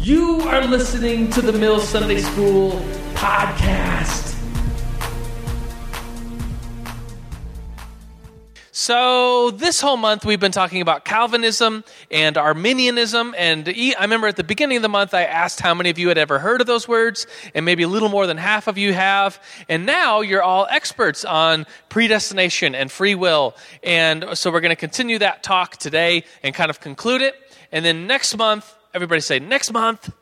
You are listening to the Mill Sunday School podcast. So, this whole month we've been talking about Calvinism and Arminianism. And I remember at the beginning of the month I asked how many of you had ever heard of those words, and maybe a little more than half of you have. And now you're all experts on predestination and free will. And so, we're going to continue that talk today and kind of conclude it. And then next month, everybody say, next month,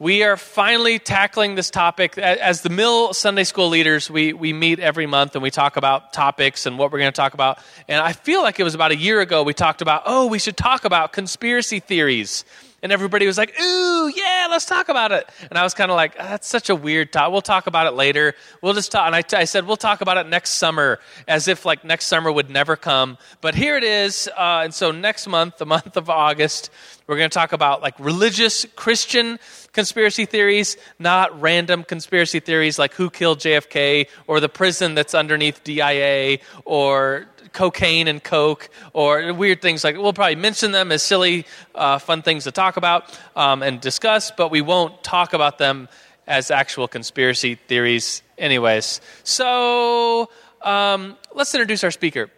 we are finally tackling this topic. As the Mill Sunday School leaders, we, we meet every month and we talk about topics and what we're going to talk about. And I feel like it was about a year ago we talked about, oh, we should talk about conspiracy theories. And everybody was like, ooh, yeah, let's talk about it. And I was kind of like, that's such a weird talk. We'll talk about it later. We'll just talk. And I, I said, we'll talk about it next summer, as if like next summer would never come. But here it is. Uh, and so next month, the month of August, we're going to talk about like religious Christian conspiracy theories, not random conspiracy theories like who killed JFK or the prison that's underneath DIA or cocaine and coke or weird things like we'll probably mention them as silly uh, fun things to talk about um, and discuss but we won't talk about them as actual conspiracy theories anyways. So um, let's introduce our speaker.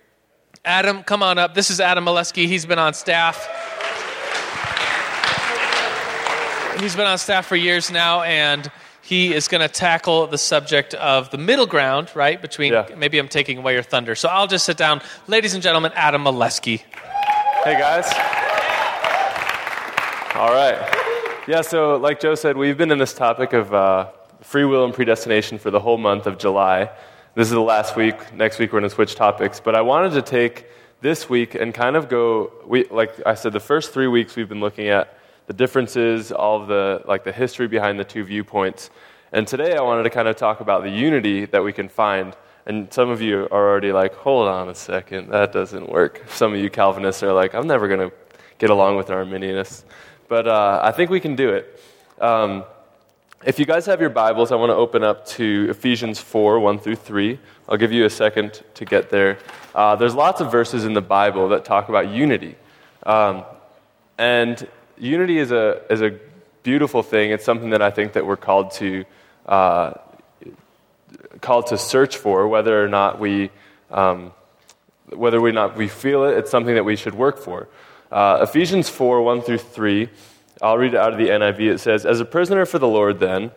Adam come on up. This is adam molesky. He's been on staff. He's been on staff for years now and he is going to tackle the subject of the middle ground, right? Between yeah. maybe I'm taking away your thunder. So I'll just sit down. Ladies and gentlemen, Adam Molesky. Hey, guys. All right. Yeah, so like Joe said, we've been in this topic of uh, free will and predestination for the whole month of July. This is the last week. Next week, we're going to switch topics. But I wanted to take this week and kind of go, we, like I said, the first three weeks we've been looking at the differences, all of the like the history behind the two viewpoints. And today I wanted to kind of talk about the unity that we can find. And some of you are already like, hold on a second, that doesn't work. Some of you Calvinists are like, I'm never going to get along with Arminianists. But uh, I think we can do it. Um, if you guys have your Bibles, I want to open up to Ephesians 4 1 through 3. I'll give you a second to get there. Uh, there's lots of verses in the Bible that talk about unity. Um, and unity is a, is a beautiful thing. It's something that I think that we're called to, uh, called to search for, whether or not we, um, whether or not we feel it. It's something that we should work for. Uh, Ephesians 4 1 through 3, I'll read it out of the NIV. It says, As a prisoner for the Lord, then,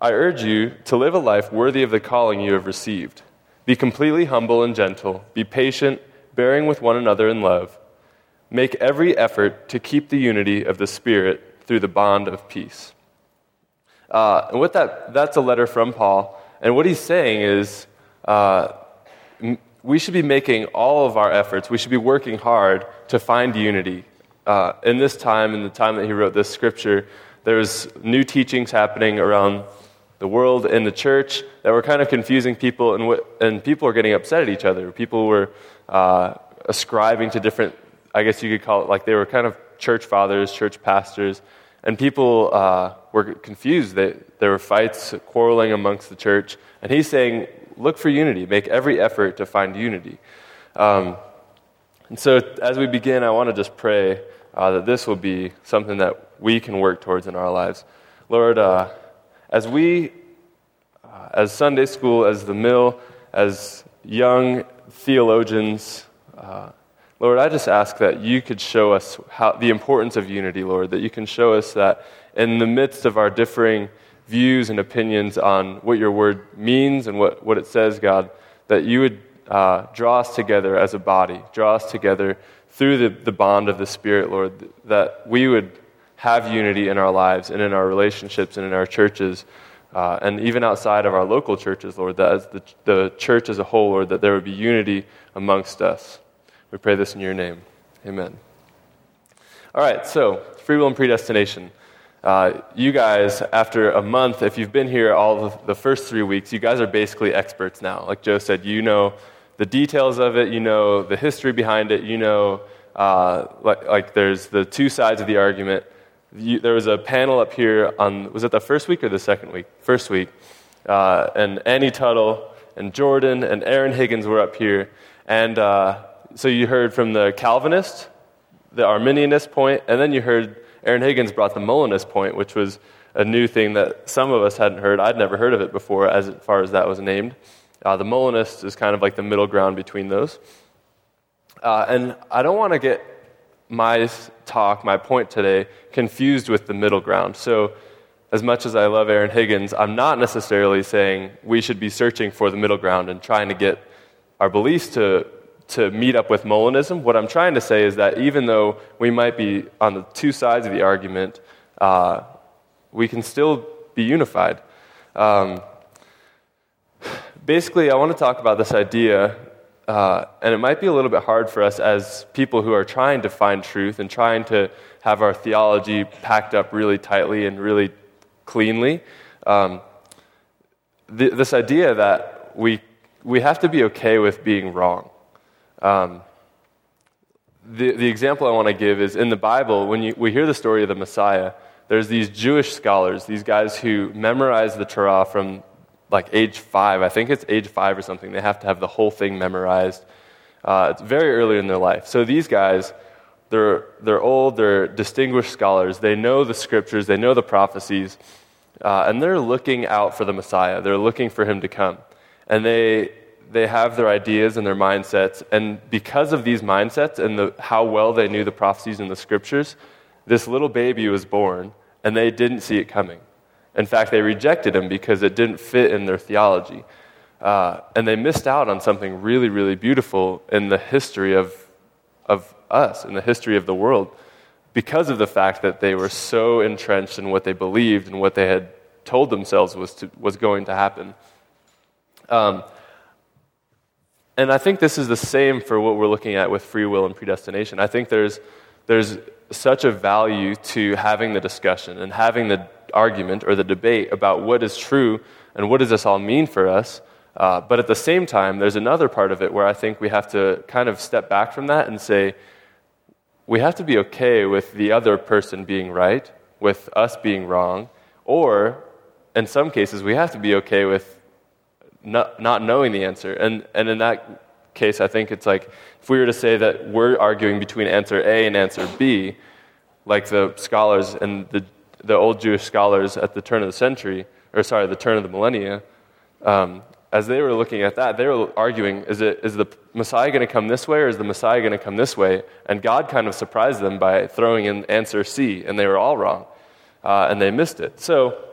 I urge you to live a life worthy of the calling you have received. Be completely humble and gentle. Be patient, bearing with one another in love. Make every effort to keep the unity of the Spirit through the bond of peace. Uh, and what that, that's a letter from Paul. And what he's saying is uh, we should be making all of our efforts, we should be working hard to find unity. Uh, in this time, in the time that he wrote this scripture, there's new teachings happening around the world in the church that were kind of confusing people, and, and people were getting upset at each other. People were uh, ascribing to different I guess you could call it like they were kind of church fathers, church pastors, and people uh, were confused. They, there were fights, quarreling amongst the church. And he's saying, look for unity, make every effort to find unity. Um, and so as we begin, I want to just pray uh, that this will be something that we can work towards in our lives. Lord, uh, as we, uh, as Sunday school, as the mill, as young theologians, uh, Lord, I just ask that you could show us how, the importance of unity, Lord, that you can show us that in the midst of our differing views and opinions on what your word means and what, what it says, God, that you would uh, draw us together as a body, draw us together through the, the bond of the Spirit, Lord, that we would have unity in our lives and in our relationships and in our churches. Uh, and even outside of our local churches, Lord, that as the, the church as a whole, Lord, that there would be unity amongst us. We pray this in your name. Amen. All right, so free will and predestination. Uh, you guys, after a month, if you've been here all the, first three weeks, you guys are basically experts now. Like Joe said, you know the details of it, you know the history behind it, you know, uh, like, like there's the two sides of the argument. You, there was a panel up here on, was it the first week or the second week? First week. Uh, and Annie Tuttle and Jordan and Aaron Higgins were up here. And uh, so you heard from the Calvinist, the Arminianist point, and then you heard Aaron Higgins brought the Molinist point, which was a new thing that some of us hadn't heard. I'd never heard of it before, as far as that was named. Uh, the Molinist is kind of like the middle ground between those. Uh, and I don't want to get my talk, my point today, confused with the middle ground. So, as much as I love Aaron Higgins, I'm not necessarily saying we should be searching for the middle ground and trying to get our beliefs to, to meet up with Molinism. What I'm trying to say is that even though we might be on the two sides of the argument, uh, we can still be unified. Um, basically, I want to talk about this idea, uh, and it might be a little bit hard for us as people who are trying to find truth and trying to have our theology packed up really tightly and really cleanly. Um, th- this idea that we, we have to be okay with being wrong. Um, the, the example I want to give is in the Bible, when you, we hear the story of the Messiah, there's these Jewish scholars, these guys who memorize the Torah from like age five. I think it's age five or something. They have to have the whole thing memorized. Uh, it's very early in their life. So these guys, they're, they're old, they're distinguished scholars. They know the scriptures, they know the prophecies, uh, and they're looking out for the Messiah. They're looking for him to come. And they, they have their ideas and their mindsets. And because of these mindsets and the, how well they knew the prophecies and the scriptures, this little baby was born, and they didn't see it coming. In fact, they rejected him because it didn't fit in their theology. Uh, and they missed out on something really, really beautiful in the history of, of us, in the history of the world, because of the fact that they were so entrenched in what they believed and what they had told themselves was, to, was going to happen. Um, and I think this is the same for what we're looking at with free will and predestination. I think there's, there's such a value to having the discussion and having the argument or the debate about what is true and what does this all mean for us. Uh, but at the same time, there's another part of it where I think we have to kind of step back from that and say, we have to be okay with the other person being right, with us being wrong, or in some cases, we have to be okay with not, not knowing the answer. And, and in that case, I think it's like if we were to say that we're arguing between answer A and answer B, like the scholars and the, the old Jewish scholars at the turn of the century, or sorry, the turn of the millennia, um, as they were looking at that, they were arguing is, it, is the Messiah going to come this way or is the Messiah going to come this way? And God kind of surprised them by throwing in answer C, and they were all wrong. Uh, and they missed it. So,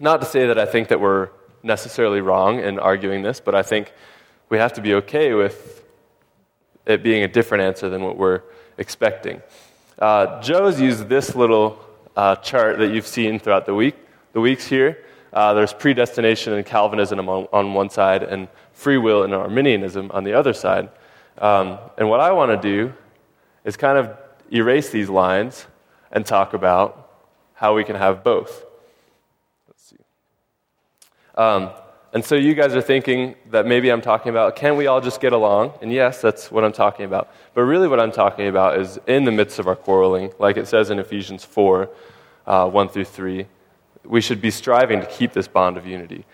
not to say that I think that we're necessarily wrong in arguing this, but I think we have to be okay with it being a different answer than what we're expecting. Uh, Joe's used this little uh, chart that you've seen throughout the week, the weeks here. Uh, there's predestination and Calvinism on, on, one side, and free will and Arminianism on the other side. Um, and what I want to do is kind of erase these lines and talk about how we can have both. Um, and so you guys are thinking that maybe I'm talking about, can we all just get along? And yes, that's what I'm talking about. But really, what I'm talking about is in the midst of our quarreling, like it says in Ephesians 4 uh, 1 through 3, we should be striving to keep this bond of unity.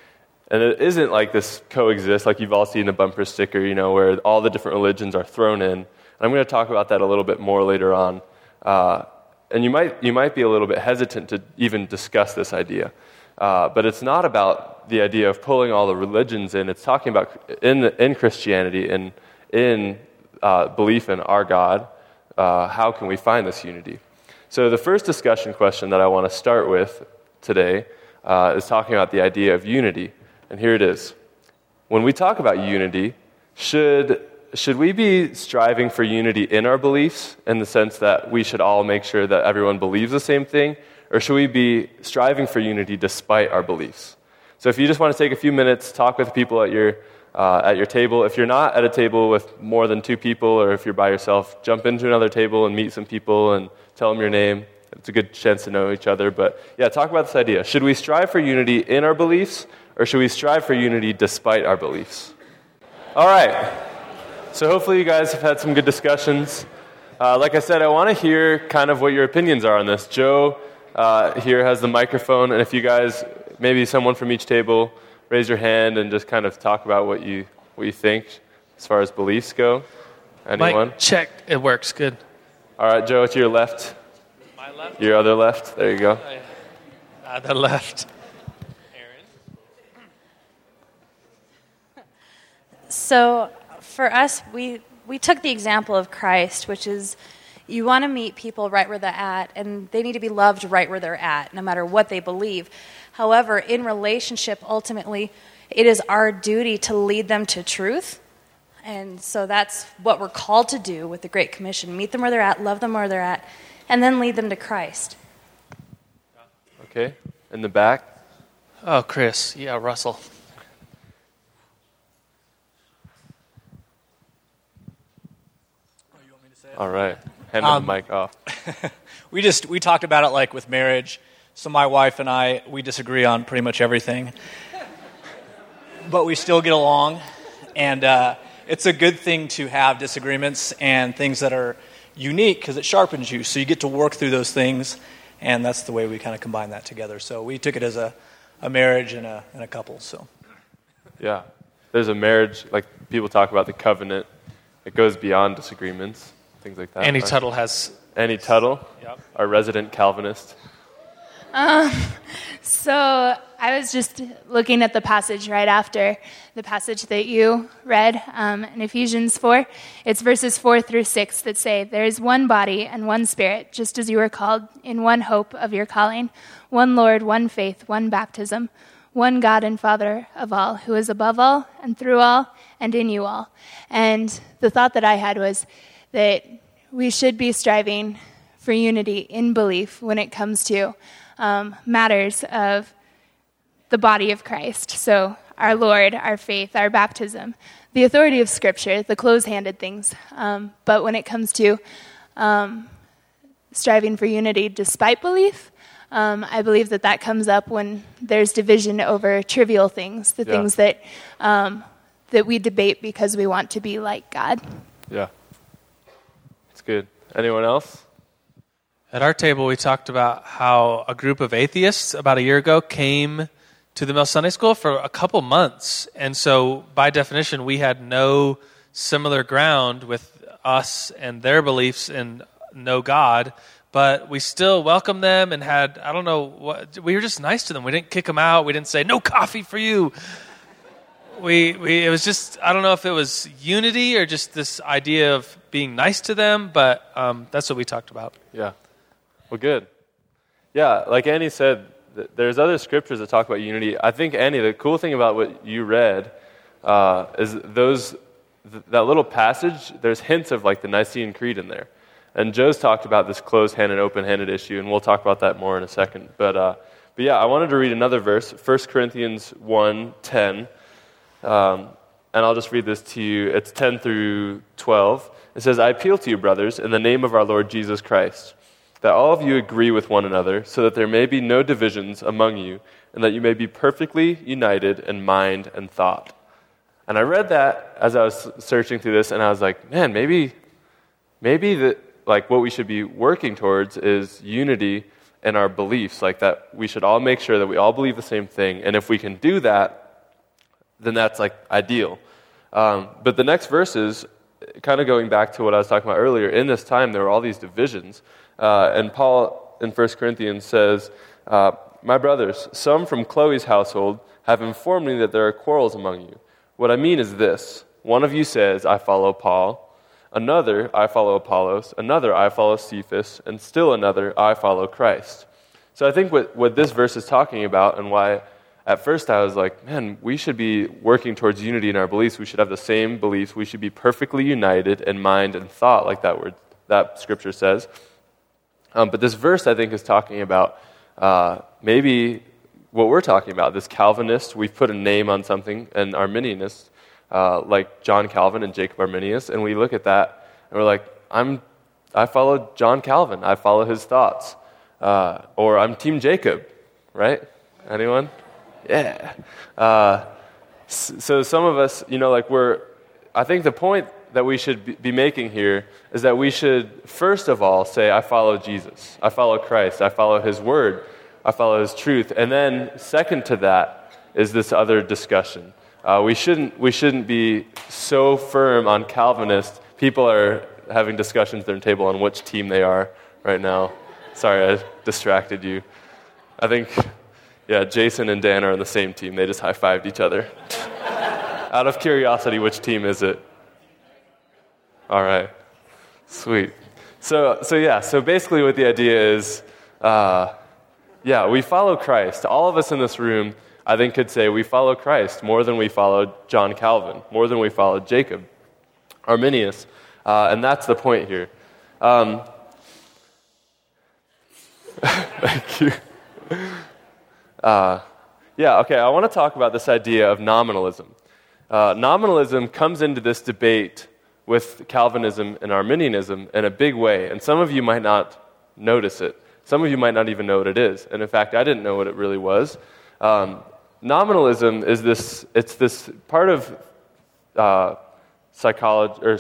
And it isn't like this coexist, like you've all seen the bumper sticker, you know, where all the different religions are thrown in. And I'm going to talk about that a little bit more later on. Uh, and you might, you might be a little bit hesitant to even discuss this idea. Uh, but it's not about the idea of pulling all the religions in. It's talking about in, in Christianity and in uh, belief in our God, uh, how can we find this unity? So, the first discussion question that I want to start with today uh, is talking about the idea of unity. And here it is. When we talk about unity, should, should we be striving for unity in our beliefs in the sense that we should all make sure that everyone believes the same thing? Or should we be striving for unity despite our beliefs? So if you just want to take a few minutes, talk with people at your, uh, at your table. If you're not at a table with more than two people, or if you're by yourself, jump into another table and meet some people and tell them your name. It's a good chance to know each other. But yeah, talk about this idea. Should we strive for unity in our beliefs, or should we strive for unity despite our beliefs? All right. So hopefully you guys have had some good discussions. Uh, like I said, I want to hear kind of what your opinions are on this. Joe uh, here has the microphone, and if you guys, maybe someone from each table, raise your hand and just kind of talk about what you what you think as far as beliefs go. Anyone? Mike, check. It works. Good. All right, Joe, to your left. My left. Your other left. There you go. Uh, the left. So for us, we, we took the example of Christ, which is you want to meet people right where they're at, and they need to be loved right where they're at, no matter what they believe. However, in relationship, ultimately, it is our duty to lead them to truth. And so that's what we're called to do with the Great Commission meet them where they're at, love them where they're at, and then lead them to Christ. Okay. In the back. Oh, Chris. Yeah, Russell. All right. Hand Um, the mic off. we just we talked about it like with marriage. So my wife and I we disagree on pretty much everything, but we still get along, and uh, it's a good thing to have disagreements and things that are unique because it sharpens you. So you get to work through those things, and that's the way we kind of combine that together. So we took it as a, a marriage and a and a couple. So Yeah. There's a marriage, like people talk about the covenant. It goes beyond disagreements, things like that. Annie right? Tuttle has. Annie Tuttle, Yep. our resident Calvinist. So I was just looking at the passage right after the passage that you read um, in Ephesians 4. It's verses 4 through 6 that say, There is one body and one spirit, just as you were called in one hope of your calling, one Lord, one faith, one baptism, one God and Father of all, who is above all and through all and in you all. And the thought that I had was that we should be striving for unity in belief when it comes to um, matters of the body of Christ. So, our Lord, our faith, our baptism, the authority of Scripture, the close handed things. Um, but when it comes to um, striving for unity despite belief, um, I believe that that comes up when there's division over trivial things, the Yeah. things that, um, that we debate because we want to be like God. Yeah. Good. Anyone else? At our table, we talked about how a group of atheists about a year ago came to the Mill Sunday School for a couple months. And so, by definition, we had no similar ground with us and their beliefs and no God. But we still welcomed them and had, I don't know, what, we were just nice to them. We didn't kick them out. We didn't say, no coffee for you. We, we, it was just, I don't know if it was unity or just this idea of being nice to them, but um, that's what we talked about. Yeah. Well, good. Yeah, like Annie said, th- there's other scriptures that talk about unity. I think, Annie, the cool thing about what you read uh, is those, th- that little passage, there's hints of like the Nicene Creed in there. And Joe's talked about this closed hand and open handed issue, and we'll talk about that more in a second. But, uh, but yeah, I wanted to read another verse, 1 Corinthians 1 10. Um, and I'll just read this to you. It's 10 through 12. It says, I appeal to you, brothers, in the name of our Lord Jesus Christ, that all of you agree with one another, so that there may be no divisions among you, and that you may be perfectly united in mind and thought. And I read that as I was searching through this, and I was like, man, maybe, maybe that like what we should be working towards is unity in our beliefs, like that we should all make sure that we all believe the same thing, and if we can do that, then that's like ideal. Um, but the next verses, kind of going back to what I was talking about earlier, in this time there were all these divisions. Uh, and Paul in 1 Corinthians says, uh, My brothers, some from Chloe's household have informed me that there are quarrels among you. What I mean is this one of you says, I follow Paul, another, I follow Apollos, another, I follow Cephas, and still another, I follow Christ. So I think what, what this verse is talking about and why at first I was like, man, we should be working towards unity in our beliefs. We should have the same beliefs. We should be perfectly united in mind and thought, like that word, that scripture says. Um, but this verse, I think, is talking about uh, maybe what we're talking about. This Calvinist, we've put a name on something, an Arminianist, uh, like John Calvin and Jacob Arminius, and we look at that and we're like, I'm, I follow John Calvin. I follow his thoughts. Uh, or I'm Team Jacob, right? Anyone? Yeah. Uh, so some of us, you know, like we're, I think the point that we should be- making here is that we should, first of all, say, I follow Jesus. I follow Christ. I follow his word. I follow his truth. And then, second to that, is this other discussion. Uh, we, shouldn't, we shouldn't be so firm on Calvinist. People are having discussions at their table on which team they are right now. Sorry, I distracted you. I think, yeah, Jason and Dan are on the same team. They just high fived each other. Out of curiosity, which team is it? All right. Sweet. So, so yeah, so basically, what the idea is uh, yeah, we follow Christ. All of us in this room, I think, could say we follow Christ more than we followed John Calvin, more than we followed Jacob, Arminius. Uh, and that's the point here. Um, thank you. Uh, yeah, okay, I want to talk about this idea of nominalism. Uh, nominalism comes into this debate with Calvinism and Arminianism in a big way, and some of you might not notice it. Some of you might not even know what it is. And in fact, I didn't know what it really was. Um, nominalism is this, it's this part of uh, psychology, or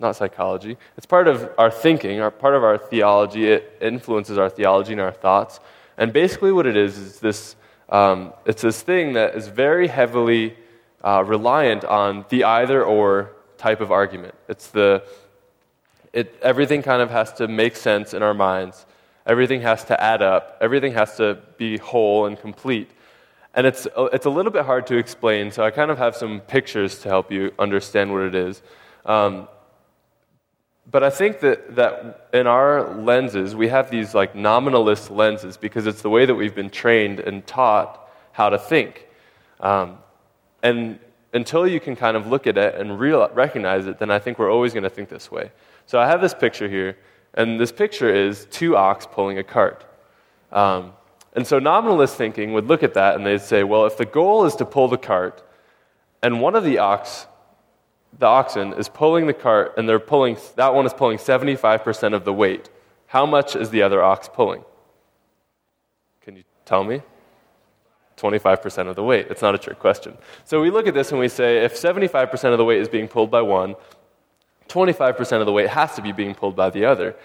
not psychology, it's part of our thinking, our, part of our theology. It influences our theology and our thoughts. And basically, what it is is this um, it's this thing that is very heavily uh, reliant on the either or type of argument. It's the, it, everything kind of has to make sense in our minds. Everything has to add up. Everything has to be whole and complete. And it's, it's a little bit hard to explain, so I kind of have some pictures to help you understand what it is. Um, but I think that, that in our lenses, we have these like nominalist lenses because it's the way that we've been trained and taught how to think. Um, and until you can kind of look at it and real, recognize it, then I think we're always going to think this way. So I have this picture here. And this picture is two ox pulling a cart. Um, and so nominalist thinking would look at that and they'd say, well, if the goal is to pull the cart, and one of the ox, the oxen, is pulling the cart, and they're pulling, that one is pulling 75% of the weight, how much is the other ox pulling? Can you tell me? 25% of the weight. It's not a trick question. So we look at this and we say, if 75% of the weight is being pulled by one, 25% of the weight has to be being pulled by the other.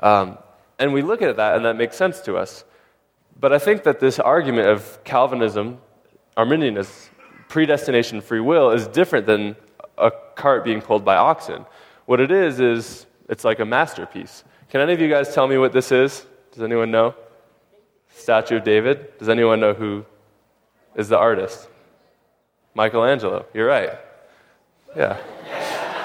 Um, and we look at that, and that makes sense to us. But I think that this argument of Calvinism, Arminianism, predestination, free will, is different than a cart being pulled by oxen. What it is, is it's like a masterpiece. Can any of you guys tell me what this is? Does anyone know? Statue of David? Does anyone know who is the artist? Michelangelo. You're right. Yeah.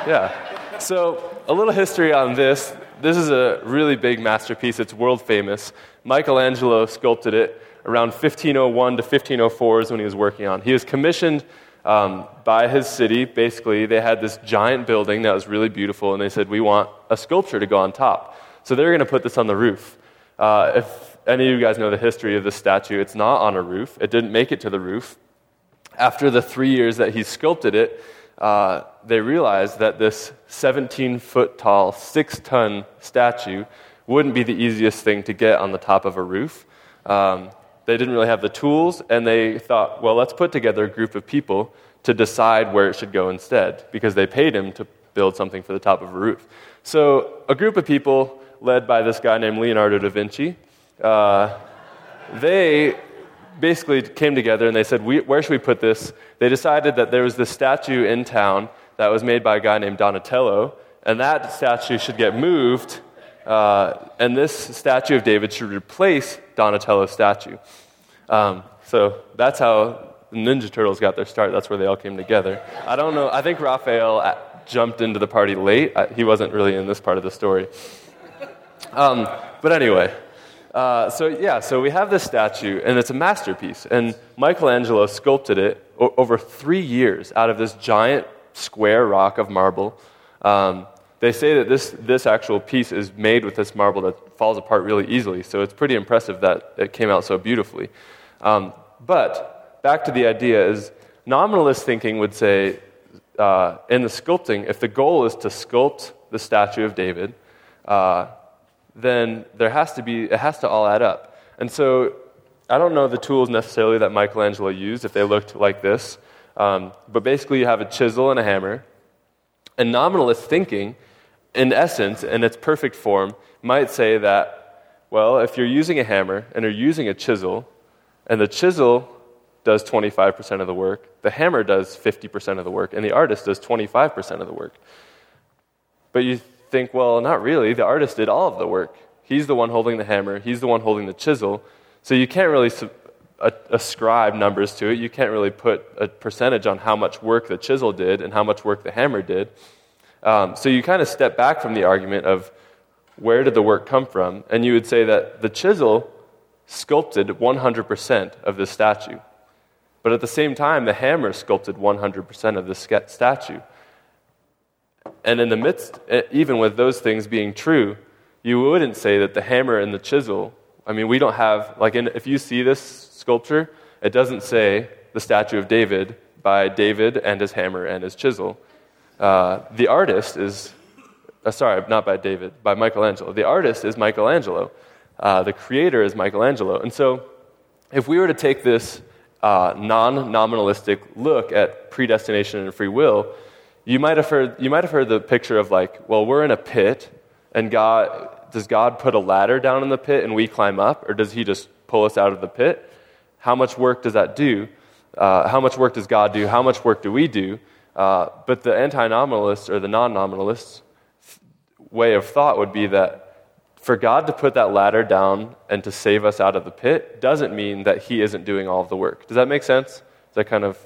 Yeah. So, a little history on this. This is a really big masterpiece. It's world famous. Michelangelo sculpted it around 1501 to 1504 is when he was working on. He was commissioned um, by his city. Basically, they had this giant building that was really beautiful, and they said, "We want a sculpture to go on top." So they're going to put this on the roof. Uh, if any of you guys know the history of this statue, it's not on a roof. It didn't make it to the roof. After the three years that he sculpted it, uh, they realized that this 17 foot tall, six ton statue wouldn't be the easiest thing to get on the top of a roof. Um, they didn't really have the tools, and they thought, well, let's put together a group of people to decide where it should go instead, because they paid him to build something for the top of a roof. So, a group of people led by this guy named Leonardo da Vinci, uh, they basically came together and they said, Where should we put this? They decided that there was this statue in town that was made by a guy named Donatello, and that statue should get moved, uh, and this statue of David should replace Donatello's statue. Um, so that's how Ninja Turtles got their start. That's where they all came together. I don't know. I think Raphael uh, jumped into the party late. He wasn't really in this part of the story. Um, but anyway, uh, so yeah, so we have this statue, and it's a masterpiece. And Michelangelo sculpted it o- over three years out of this giant square rock of marble. Um, they say that this, this actual piece is made with this marble that falls apart really easily, so it's pretty impressive that it came out so beautifully. Um, but back to the idea is nominalist thinking would say uh, in the sculpting, if the goal is to sculpt the statue of David, uh, then there has to be, it has to all add up. And so I don't know the tools necessarily that Michelangelo used, if they looked like this, um, but basically you have a chisel and a hammer. And nominalist thinking, in essence, in its perfect form, might say that, well, if you're using a hammer and you're using a chisel, and the chisel does 25% of the work, the hammer does 50% of the work, and the artist does 25% of the work. But you think, well, not really. The artist did all of the work He's the one holding the hammer, he's the one holding the chisel. So you can't really ascribe numbers to it. You can't really put a percentage on how much work the chisel did and how much work the hammer did. Um, so you kind of step back from the argument of where did the work come from, and you would say that the chisel sculpted 100% of this statue. But at the same time, the hammer sculpted 100% of this statue. And in the midst, even with those things being true, you wouldn't say that the hammer and the chisel, I mean, we don't have, like, in, if you see this sculpture, it doesn't say the statue of David by David and his hammer and his chisel. Uh, the artist is, uh, sorry, not by David, by Michelangelo. The artist is Michelangelo. Uh, the creator is Michelangelo. And so, if we were to take this uh, non nominalistic look at predestination and free will, you might, have heard, you might have heard the picture of, like, well, we're in a pit, and God, does God put a ladder down in the pit and we climb up, or does He just pull us out of the pit? How much work does that do? Uh, how much work does God do? How much work do we do? Uh, but the anti nominalists or the non nominalists way of thought would be that for God to put that ladder down and to save us out of the pit doesn't mean that He isn't doing all of the work. Does that make sense? Does that kind of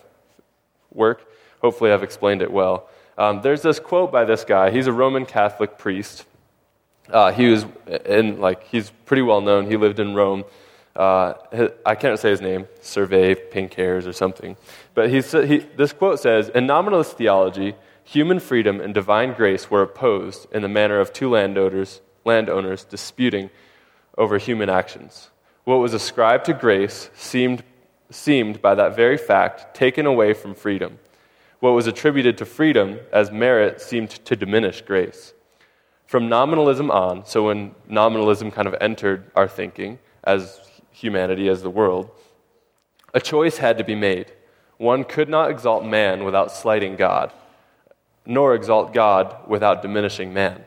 work? Hopefully, I've explained it well. Um, there's this quote by this guy. He's a Roman Catholic priest. Uh, he was in like he's pretty well known. He lived in Rome. Uh, I can't say his name, Servais Pinckaers or something. But he, he, this quote says In nominalist theology, human freedom and divine grace were opposed in the manner of two landowners, landowners disputing over human actions. What was ascribed to grace seemed, seemed, by that very fact, taken away from freedom. What was attributed to freedom as merit seemed to diminish grace. From nominalism on, so when nominalism kind of entered our thinking as humanity, as the world, a choice had to be made. One could not exalt man without slighting God, nor exalt God without diminishing man.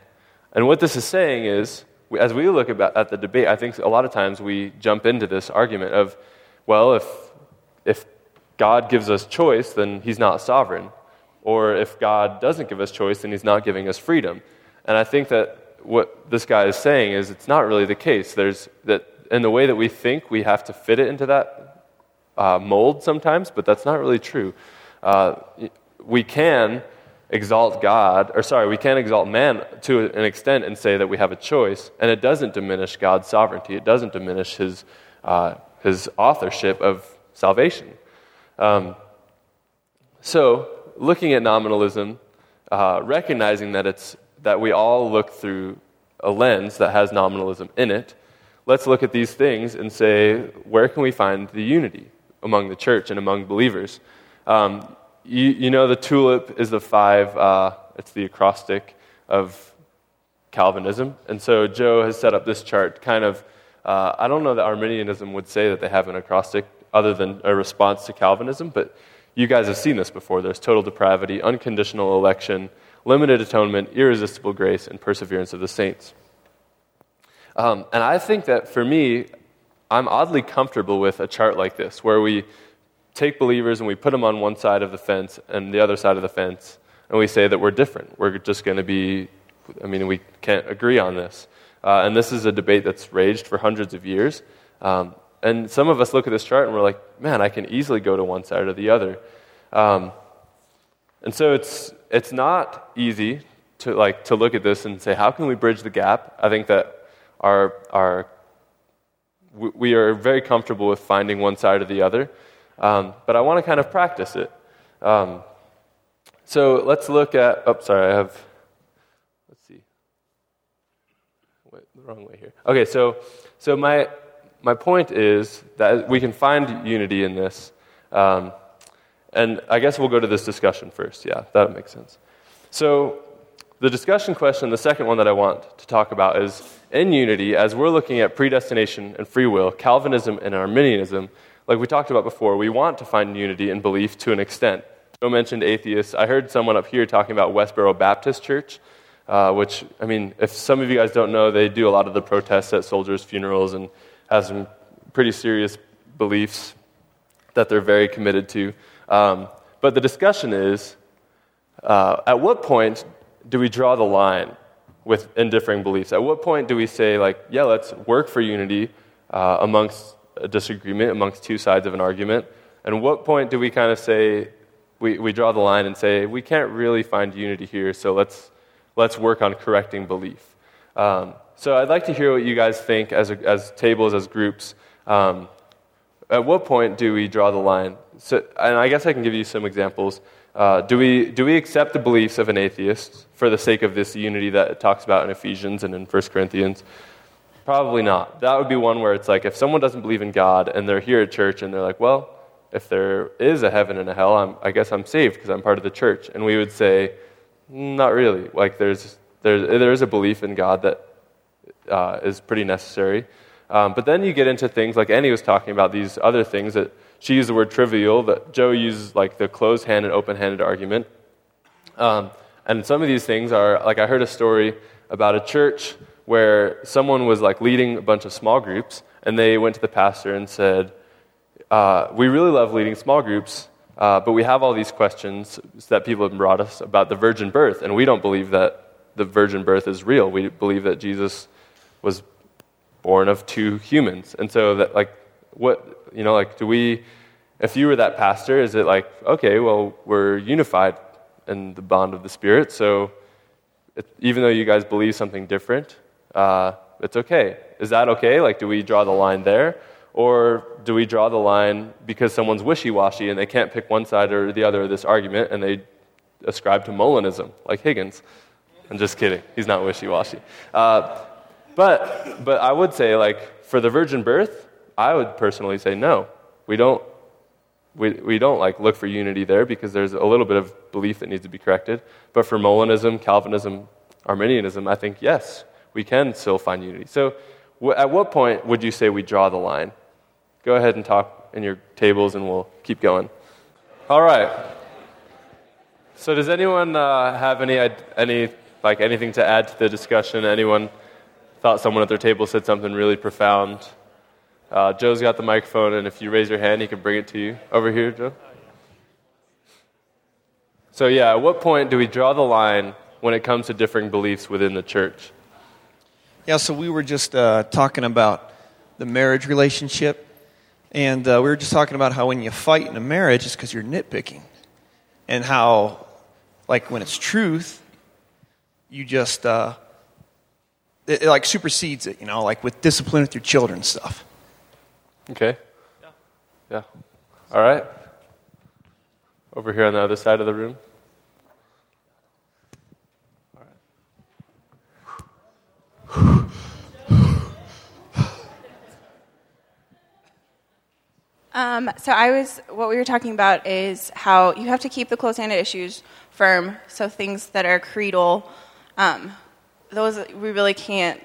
And what this is saying is, as we look at the debate, I think a lot of times we jump into this argument of, well, if, if God gives us choice, then he's not sovereign. Or if God doesn't give us choice, then he's not giving us freedom. And I think that what this guy is saying is it's not really the case. There's that in the way that we think, we have to fit it into that uh, mold sometimes, but that's not really true. Uh, we can exalt God, or sorry, we can exalt man to an extent and say that we have a choice, and it doesn't diminish God's sovereignty. It doesn't diminish his, uh, his authorship of salvation. Um, so, looking at nominalism, uh, recognizing that it's that we all look through a lens that has nominalism in it, let's look at these things and say, where can we find the unity among the church and among believers? Um, you, you, know, the tulip is the five, uh, it's the acrostic of Calvinism. And so Joe has set up this chart kind of, uh, I don't know that Arminianism would say that they have an acrostic other than a response to Calvinism, but you guys have seen this before. There's total depravity, unconditional election, limited atonement, irresistible grace, and perseverance of the saints. Um, and I think that for me, I'm oddly comfortable with a chart like this, where we take believers and we put them on one side of the fence and the other side of the fence, and we say that we're different. We're just going to be, I mean, we can't agree on this. Uh, and this is a debate that's raged for hundreds of years. Um, and some of us look at this chart and we're like, man, I can easily go to one side or the other. Um, and so it's, it's not easy to, like, to look at this and say, how can we bridge the gap? I think that our, our, we are very comfortable with finding one side or the other. Um, but I want to kind of practice it. Um, so let's look at, oh, sorry, I have, let's see. Wait, the wrong way here. Okay, so, so my, my point is that we can find unity in this. Um, and I guess we'll go to this discussion first. Yeah, that makes sense. So, the discussion question, the second one that I want to talk about is in unity, as we're looking at predestination and free will, Calvinism and Arminianism, like we talked about before, we want to find unity in belief to an extent. Joe mentioned atheists. I heard someone up here talking about Westboro Baptist Church, uh, which, I mean, if some of you guys don't know, they do a lot of the protests at soldiers' funerals and have some pretty serious beliefs that they're very committed to. Um, but the discussion is uh, at what point do we draw the line with in differing beliefs? At what point do we say, like, yeah, let's work for unity uh, amongst a disagreement, amongst two sides of an argument? And what point do we kind of say, we, we draw the line and say, we can't really find unity here, so let's, let's work on correcting belief? Um, so I'd like to hear what you guys think as, as tables, as groups. Um, at what point do we draw the line? So, and I guess I can give you some examples. Uh, do, we, do we accept the beliefs of an atheist for the sake of this unity that it talks about in Ephesians and in 1 Corinthians? Probably not. That would be one where it's like if someone doesn't believe in God and they're here at church and they're like, well, if there is a heaven and a hell, I'm, i guess I'm saved because I'm part of the church. And we would say, not really. Like there's, there's, there is a belief in God that uh, is pretty necessary. Um, but then you get into things like Annie was talking about, these other things that she used the word trivial, that Joe uses like the closed hand and open handed argument. Um, and some of these things are, like, I heard a story about a church where someone was like leading a bunch of small groups, and they went to the pastor and said, uh, We really love leading small groups, uh, but we have all these questions that people have brought us about the virgin birth, and we don't believe that the virgin birth is real. We believe that Jesus was born of two humans. And so that like what you know, like, do we, if you were that pastor, is it like, okay, well, we're unified in the bond of the Spirit, so it, even though you guys believe something different, uh, it's okay. Is that okay? Like, do we draw the line there? Or do we draw the line because someone's wishy washy and they can't pick one side or the other of this argument and they ascribe to Molinism, like Higgins? I'm just kidding. He's not wishy washy. Uh, but, but I would say, like, for the virgin birth, I would personally say no. We don't, we, we don't like look for unity there because there's a little bit of belief that needs to be corrected. But for Molinism, Calvinism, Arminianism, I think yes, we can still find unity. So w- at what point would you say we draw the line? Go ahead and talk in your tables and we'll keep going. All right. So does anyone uh, have any, any, like anything to add to the discussion? Anyone thought someone at their table said something really profound? Uh, Joe's got the microphone, and if you raise your hand, he can bring it to you. Over here, Joe. So, yeah, at what point do we draw the line when it comes to differing beliefs within the church? Yeah, so we were just uh, talking about the marriage relationship, and uh, we were just talking about how when you fight in a marriage, it's because you're nitpicking, and how, like, when it's truth, you just, uh, it, it, like supersedes it, you know, like with discipline with your children stuff. Okay. Yeah. Yeah. All right. Over here on the other side of the room. All right. Um, so I was, what we were talking about is how you have to keep the close-handed issues firm. So things that are creedal, um, those we really can't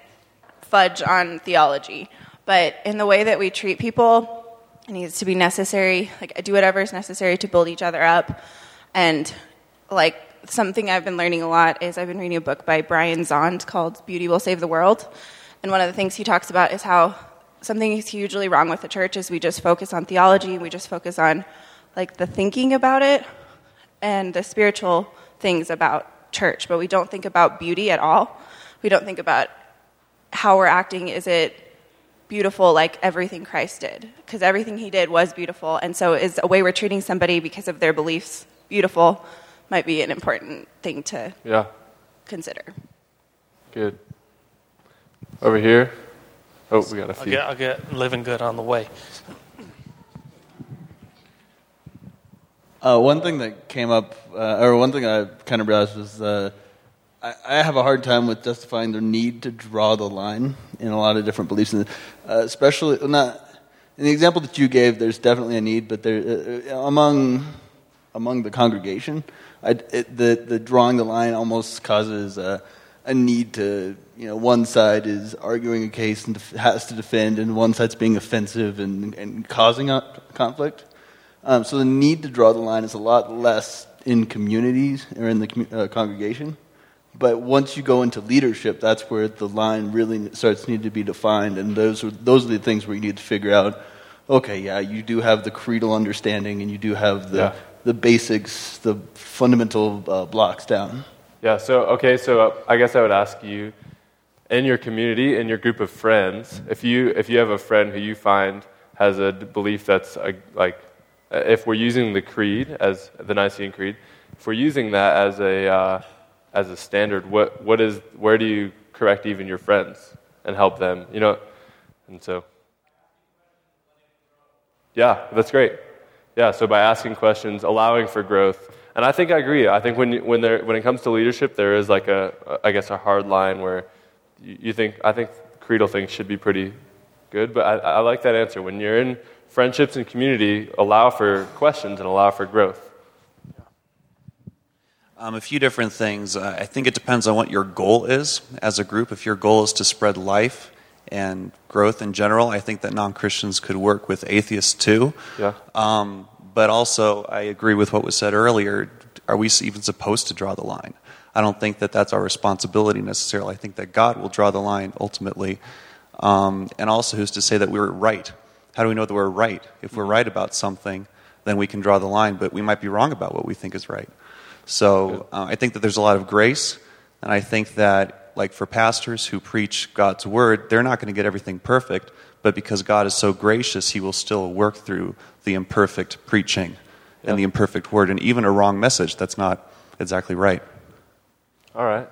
fudge on theology. But in the way that we treat people, it needs to be necessary. Like, do whatever is necessary to build each other up. And, like, something I've been learning a lot is I've been reading a book by Brian Zahnd called Beauty Will Save the World. And one of the things he talks about is how something is hugely wrong with the church is we just focus on theology, we just focus on, like, the thinking about it and the spiritual things about church, but we don't think about beauty at all. We don't think about how we're acting. Is it beautiful like everything Christ did, because everything he did was beautiful. And so, is a way we're treating somebody because of their beliefs beautiful might be an important thing to yeah. consider. Good. Over here. Oh, we got a few. I'll get, I'll get living good on the way. Uh, one thing that came up, uh, or one thing I kind of realized was uh, I, have a hard time with justifying the need to draw the line in a lot of different beliefs, uh, especially not in the example that you gave. There's definitely a need, but there uh, among among the congregation, I, it, the the drawing the line almost causes a, a need to you know one side is arguing a case and def- has to defend, and one side's being offensive and, and causing conflict. Um, so the need to draw the line is a lot less in communities or in the uh, congregation. But once you go into leadership, that's where the line really starts to need to be defined, and those are those are the things where you need to figure out. Okay, yeah, you do have the creedal understanding, and you do have the yeah. the basics, the fundamental uh, blocks down. Yeah, so, okay, so uh, I guess I would ask you in your community, in your group of friends, if you, if you have a friend who you find has a belief that's uh, like, uh, if we're using the creed as the Nicene Creed, if we're using that as a, uh, as a standard, what, what is, where do you correct even your friends and help them? You know, and so, yeah, that's great. Yeah, so by asking questions, allowing for growth. And I think I agree. I think when, when, there, when it comes to leadership, there is like a, I guess, a hard line where you, think, I think creedal things should be pretty good, but I, I like that answer. When you're in friendships and community, allow for questions and allow for growth. Um, a few different things. Uh, I think it depends on what your goal is as a group. If your goal is to spread life and growth in general, I think that non Christians could work with atheists too. Yeah. Um, but also, I agree with what was said earlier. Are we even supposed to draw the line? I don't think that that's our responsibility necessarily. I think that God will draw the line ultimately. Um, and also, who's to say that we're right? How do we know that we're right? If we're right about something, then we can draw the line, but we might be wrong about what we think is right. So uh, I think that there's a lot of grace, and I think that, like for pastors who preach God's word, they're not going to get everything perfect, but because God is so gracious, He will still work through the imperfect preaching and the imperfect word, and even a wrong message that's not exactly right. All right.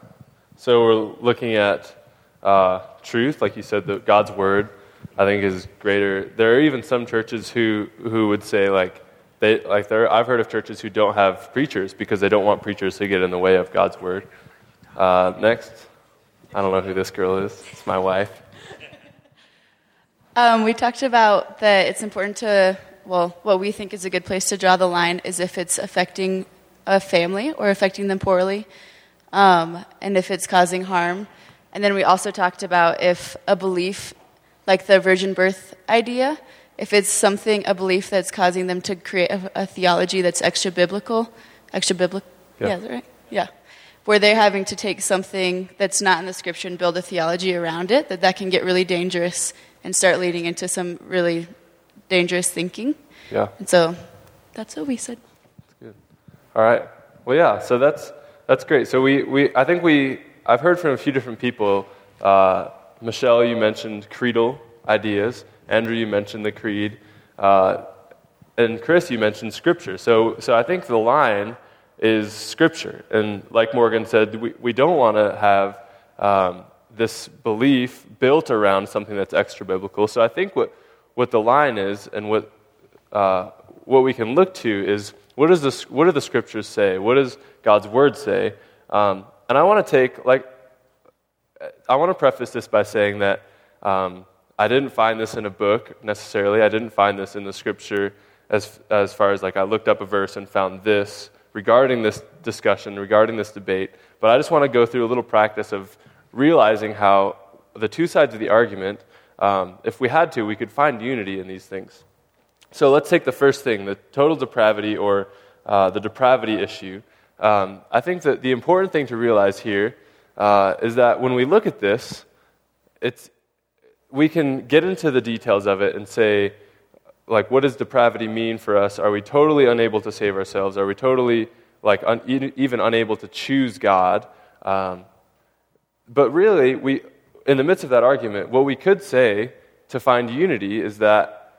So we're looking at uh, truth, like you said, the, God's word. I think is greater. There are even some churches who who would say like they like there. I've heard of churches who don't have preachers because they don't want preachers to get in the way of God's word. Uh, next, I don't know who this girl is. It's my wife. Um, we talked about that it's important to, well, what we think is a good place to draw the line is if it's affecting a family or affecting them poorly, um, and if it's causing harm. And then we also talked about if a belief, like the virgin birth idea, if it's something, a belief that's causing them to create a, a theology that's extra biblical, extra biblical, Yeah. yeah, is that right? Yeah. Where they're having to take something that's not in the scripture and build a theology around it, that that can get really dangerous and start leading into some really dangerous thinking. Yeah. And so that's what we said. That's good. All right. Well, yeah. So that's that's great. So we, we I think we I've heard from a few different people. Uh, Michelle, you mentioned creedal ideas. Andrew, you mentioned the creed, uh, and Chris, you mentioned scripture. So so I think the line is scripture. And like Morgan said, we, we don't want to have um, this belief built around something that's extra biblical. So I think what what the line is and what uh, what we can look to is what, does this, what do the scriptures say? What does God's word say? Um, and I want to take, like, I want to preface this by saying that um, I didn't find this in a book necessarily. I didn't find this in the scripture as, as far as, like, I looked up a verse and found this regarding this discussion, regarding this debate. But I just want to go through a little practice of realizing how the two sides of the argument, um, if we had to, we could find unity in these things. So let's take the first thing, the total depravity or uh, the depravity issue. Um, I think that the important thing to realize here uh, is that when we look at this, it's, we can get into the details of it and say, like, what does depravity mean for us? Are we totally unable to save ourselves? Are we totally, like, un- even unable to choose God? Um, but really, we, in the midst of that argument, what we could say to find unity is that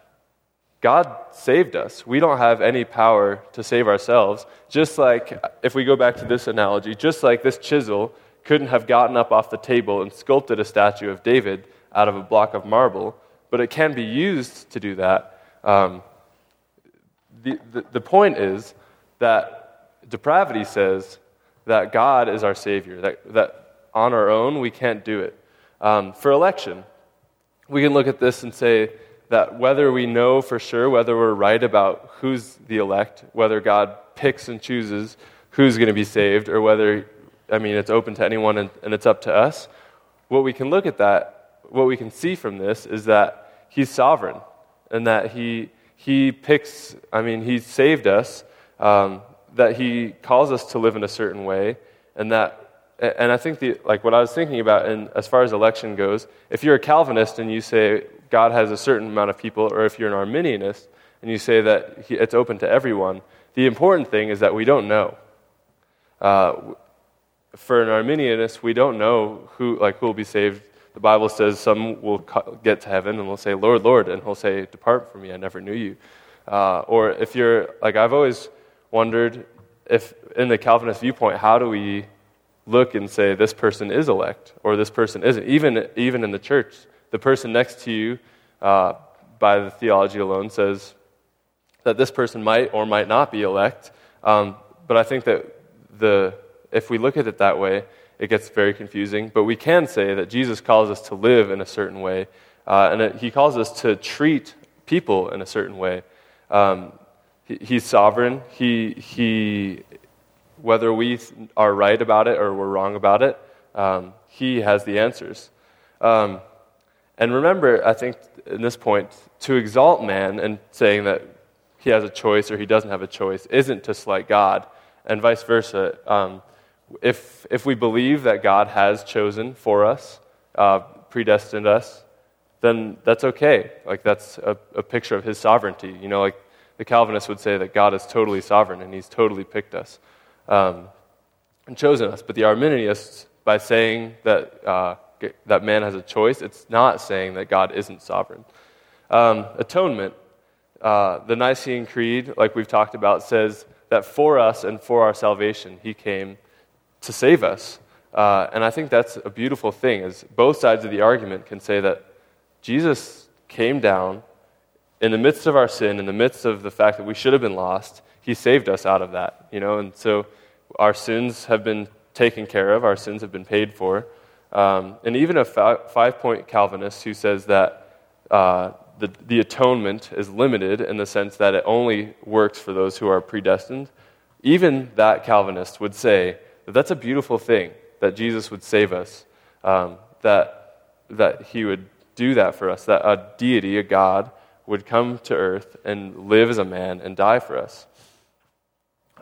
God saved us. We don't have any power to save ourselves. Just like, if we go back to this analogy, just like this chisel couldn't have gotten up off the table and sculpted a statue of David out of a block of marble, but it can be used to do that. Um, the, the, the point is that depravity says that God is our Savior, that, that on our own we can't do it. Um, for election, we can look at this and say that whether we know for sure whether we're right about who's the elect, whether God picks and chooses who's going to be saved, or whether, I mean, it's open to anyone and, and it's up to us, what we can look at that, what we can see from this is that He's sovereign and that He, he picks, I mean, He saved us, um, that He calls us to live in a certain way, and that and I think the, like what I was thinking about, and as far as election goes, if you're a Calvinist and you say God has a certain amount of people, or if you're an Arminianist and you say that he, it's open to everyone, the important thing is that we don't know. Uh, for an Arminianist, we don't know who, like, who will be saved. The Bible says some will get to heaven and will say, Lord, Lord, and he'll say, Depart from me, I never knew you. Uh, or if you're, like, I've always wondered if, in the Calvinist viewpoint, how do we look and say, this person is elect or this person isn't? Even, even in the church, the person next to you, uh, by the theology alone, says that this person might or might not be elect. Um, but I think that the, if we look at it that way, it gets very confusing. But we can say that Jesus calls us to live in a certain way, uh, and he calls us to treat people in a certain way. Um, he, he's sovereign. He, he, whether we are right about it or we're wrong about it, um, he has the answers. Um, and remember, I think in this point, to exalt man and saying that he has a choice or he doesn't have a choice isn't to slight God, and vice versa. If, if we believe that God has chosen for us, uh, predestined us, then that's okay. Like, that's a, a picture of his sovereignty. You know, like the Calvinists would say that God is totally sovereign and he's totally picked us um, and chosen us. But the Arminianists, by saying that, uh, that man has a choice, it's not saying that God isn't sovereign. Um, atonement uh, the Nicene Creed, like we've talked about, says that for us and for our salvation, He came to save us. Uh, and I think that's a beautiful thing, is both sides of the argument can say that Jesus came down in the midst of our sin, in the midst of the fact that we should have been lost. He saved us out of that, you know. And so our sins have been taken care of, our sins have been paid for. Um, and even a five point Calvinist who says that uh, the, the atonement is limited in the sense that it only works for those who are predestined, even that Calvinist would say that's a beautiful thing, that Jesus would save us, um, that, that he would do that for us, that a deity, a God, would come to earth and live as a man and die for us.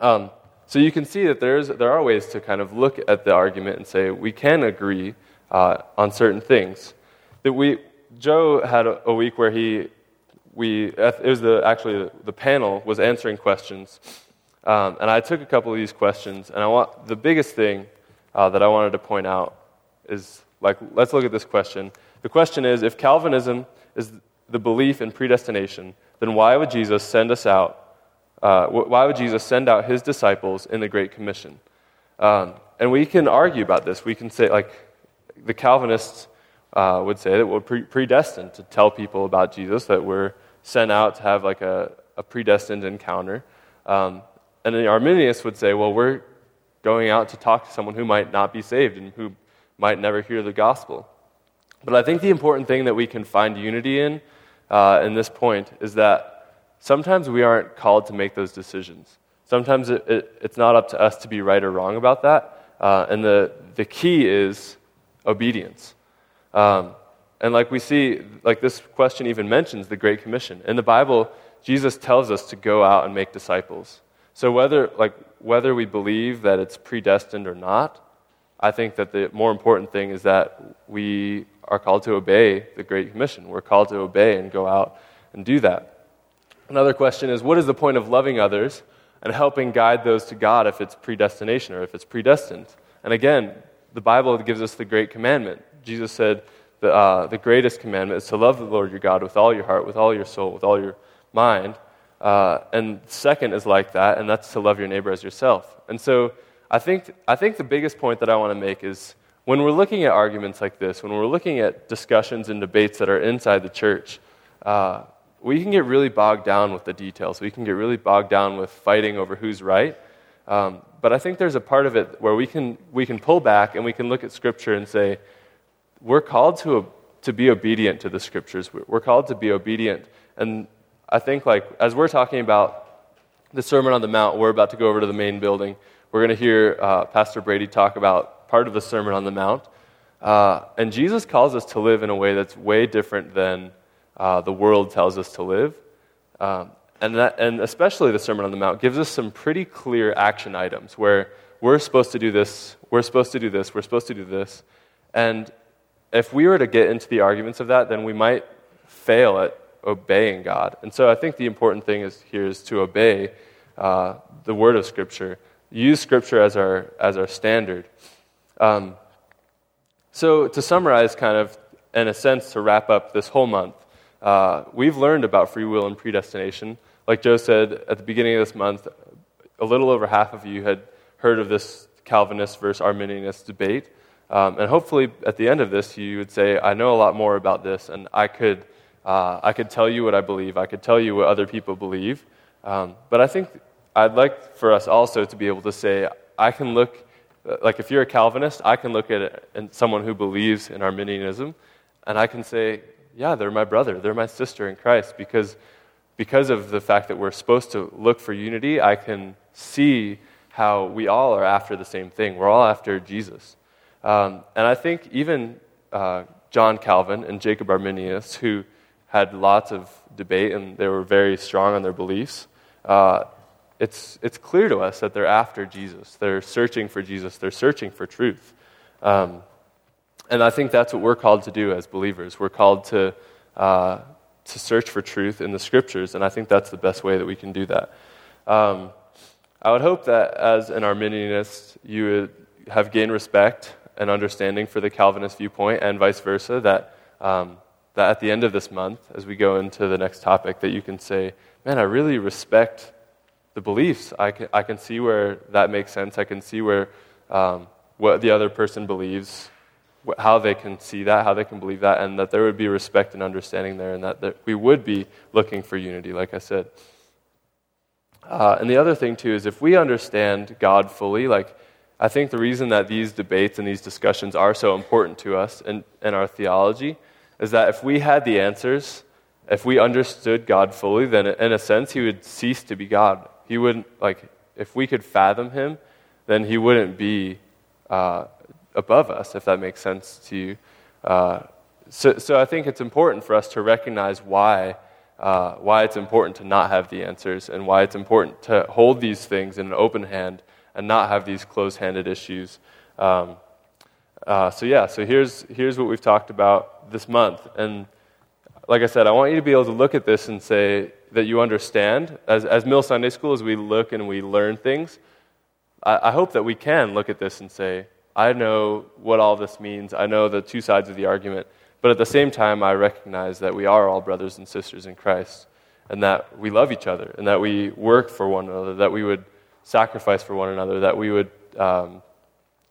Um, so you can see that there's, there are ways to kind of look at the argument and say we can agree uh, on certain things. That we, Joe had a, a, week where he, we, it was the, actually the panel was answering questions. Um, and I took a couple of these questions, and I want, the biggest thing uh, that I wanted to point out is like, let's look at this question. The question is if Calvinism is the belief in predestination, then why would Jesus send us out? Uh, why would Jesus send out his disciples in the Great Commission? Um, and we can argue about this. We can say, like, the Calvinists uh, would say that we're pre- predestined to tell people about Jesus, that we're sent out to have like a, a predestined encounter. Um, and the Arminians would say, well, we're going out to talk to someone who might not be saved and who might never hear the gospel. But I think the important thing that we can find unity in, uh, in this point, is that sometimes we aren't called to make those decisions. Sometimes it, it, it's not up to us to be right or wrong about that. Uh, and the, the key is obedience. Um, and like we see, like this question even mentions the Great Commission. In the Bible, Jesus tells us to go out and make disciples. So whether, like, whether we believe that it's predestined or not, I think that the more important thing is that we are called to obey the Great Commission. We're called to obey and go out and do that. Another question is what is the point of loving others and helping guide those to God if it's predestination or if it's predestined? And again, the Bible gives us the great commandment Jesus said, the, uh, the greatest commandment is to love the Lord your God with all your heart, with all your soul, with all your mind. Uh, and second is like that, and that's to love your neighbor as yourself. And so I think, I think the biggest point that I want to make is when we're looking at arguments like this, when we're looking at discussions and debates that are inside the church, uh, we can get really bogged down with the details. We can get really bogged down with fighting over who's right. Um, but I think there's a part of it where we can, we can pull back and we can look at Scripture and say, we're called to, to be obedient to the scriptures. We're called to be obedient. And I think, like, as we're talking about the Sermon on the Mount, we're about to go over to the main building. We're going to hear uh, Pastor Brady talk about part of the Sermon on the Mount. Uh, and Jesus calls us to live in a way that's way different than uh, the world tells us to live. Um, and, that, and especially the Sermon on the Mount gives us some pretty clear action items where we're supposed to do this, we're supposed to do this, we're supposed to do this. And if we were to get into the arguments of that, then we might fail at obeying God. And so I think the important thing is here is to obey uh, the word of Scripture, use Scripture as our, as our standard. Um, so, to summarize, kind of, in a sense, to wrap up this whole month, uh, we've learned about free will and predestination. Like Joe said at the beginning of this month, a little over half of you had heard of this Calvinist versus Arminianist debate. Um, and hopefully, at the end of this, you would say, I know a lot more about this, and I could, uh, I could tell you what I believe. I could tell you what other people believe. Um, but I think I'd like for us also to be able to say, I can look, like if you're a Calvinist, I can look at someone who believes in Arminianism, and I can say, yeah, they're my brother, they're my sister in Christ, because, because of the fact that we're supposed to look for unity, I can see how we all are after the same thing. We're all after Jesus. Um, and I think even uh, John Calvin and Jacob Arminius, who had lots of debate and they were very strong on their beliefs, uh, it's, it's clear to us that they're after Jesus. They're searching for Jesus. They're searching for truth. Um, and I think that's what we're called to do as believers. We're called to, uh, to search for truth in the scriptures, and I think that's the best way that we can do that. Um, I would hope that as an Arminianist, you would have gained respect and understanding for the Calvinist viewpoint, and vice versa, that, um, that at the end of this month, as we go into the next topic, that you can say, man, I really respect the beliefs. I can, I can see where that makes sense. I can see where um, what the other person believes, wh- how they can see that, how they can believe that, and that there would be respect and understanding there, and that, we would be looking for unity, like I said. Uh, and the other thing, too, is if we understand God fully, like, I think the reason that these debates and these discussions are so important to us in, in our theology is that if we had the answers, if we understood God fully, then in a sense, He would cease to be God. He wouldn't, like, if we could fathom Him, then He wouldn't be uh, above us, if that makes sense to you. Uh, so, so I think it's important for us to recognize why uh, why it's important to not have the answers and why it's important to hold these things in an open hand and not have these close handed issues. Um, uh, so, yeah, so here's, here's what we've talked about this month. And like I said, I want you to be able to look at this and say that you understand. As, as Mill Sunday School, as we look and we learn things, I, I hope that we can look at this and say, I know what all this means. I know the two sides of the argument. But at the same time, I recognize that we are all brothers and sisters in Christ and that we love each other and that we work for one another, that we would sacrifice for one another, that we would um,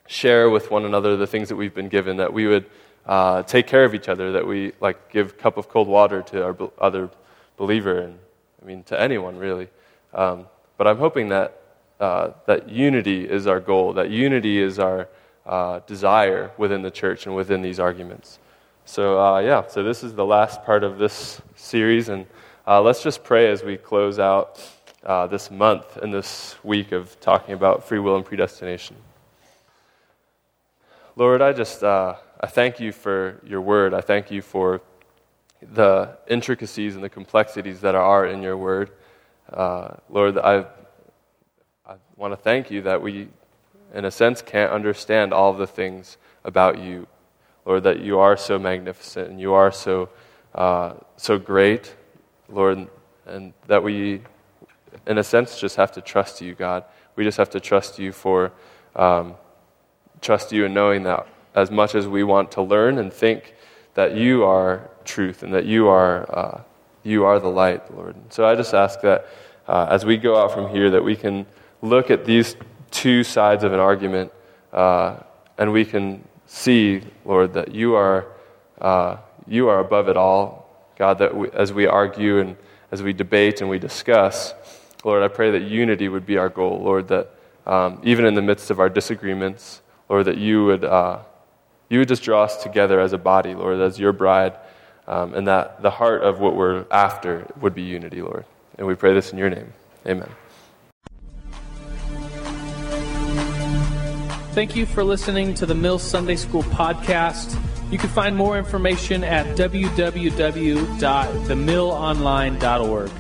share with one another the things that we've been given, that we would uh, take care of each other, that we like give cup of cold water to our other believer, and I mean to anyone really. Um, but I'm hoping that uh, that unity is our goal, that unity is our uh, desire within the church and within these arguments. So, uh, yeah, so this is the last part of this series, and uh, let's just pray as we close out uh, this month and this week of talking about free will and predestination. Lord, I just uh, I thank you for your word. I thank you for the intricacies and the complexities that are in your word. Uh, Lord, I, I want to thank you that we, in a sense, can't understand all the things about you Lord, that you are so magnificent and you are so, uh, so great, Lord, and that we, in a sense, just have to trust you, God. We just have to trust you for, um, trust you in knowing that as much as we want to learn and think that you are truth and that you are, uh, you are the light, Lord. So I just ask that uh, as we go out from here, that we can look at these two sides of an argument uh, and we can see, Lord, that you are, uh, you are above it all. God, that we, as we argue and as we debate and we discuss, Lord, I pray that unity would be our goal. Lord, that um, even in the midst of our disagreements, Lord, that you would, uh, you would just draw us together as a body, Lord, as your bride, um, and that the heart of what we're after would be unity, Lord. And we pray this in your name. Amen. Thank you for listening to the Mill Sunday School podcast. You can find more information at www.themillonline.org.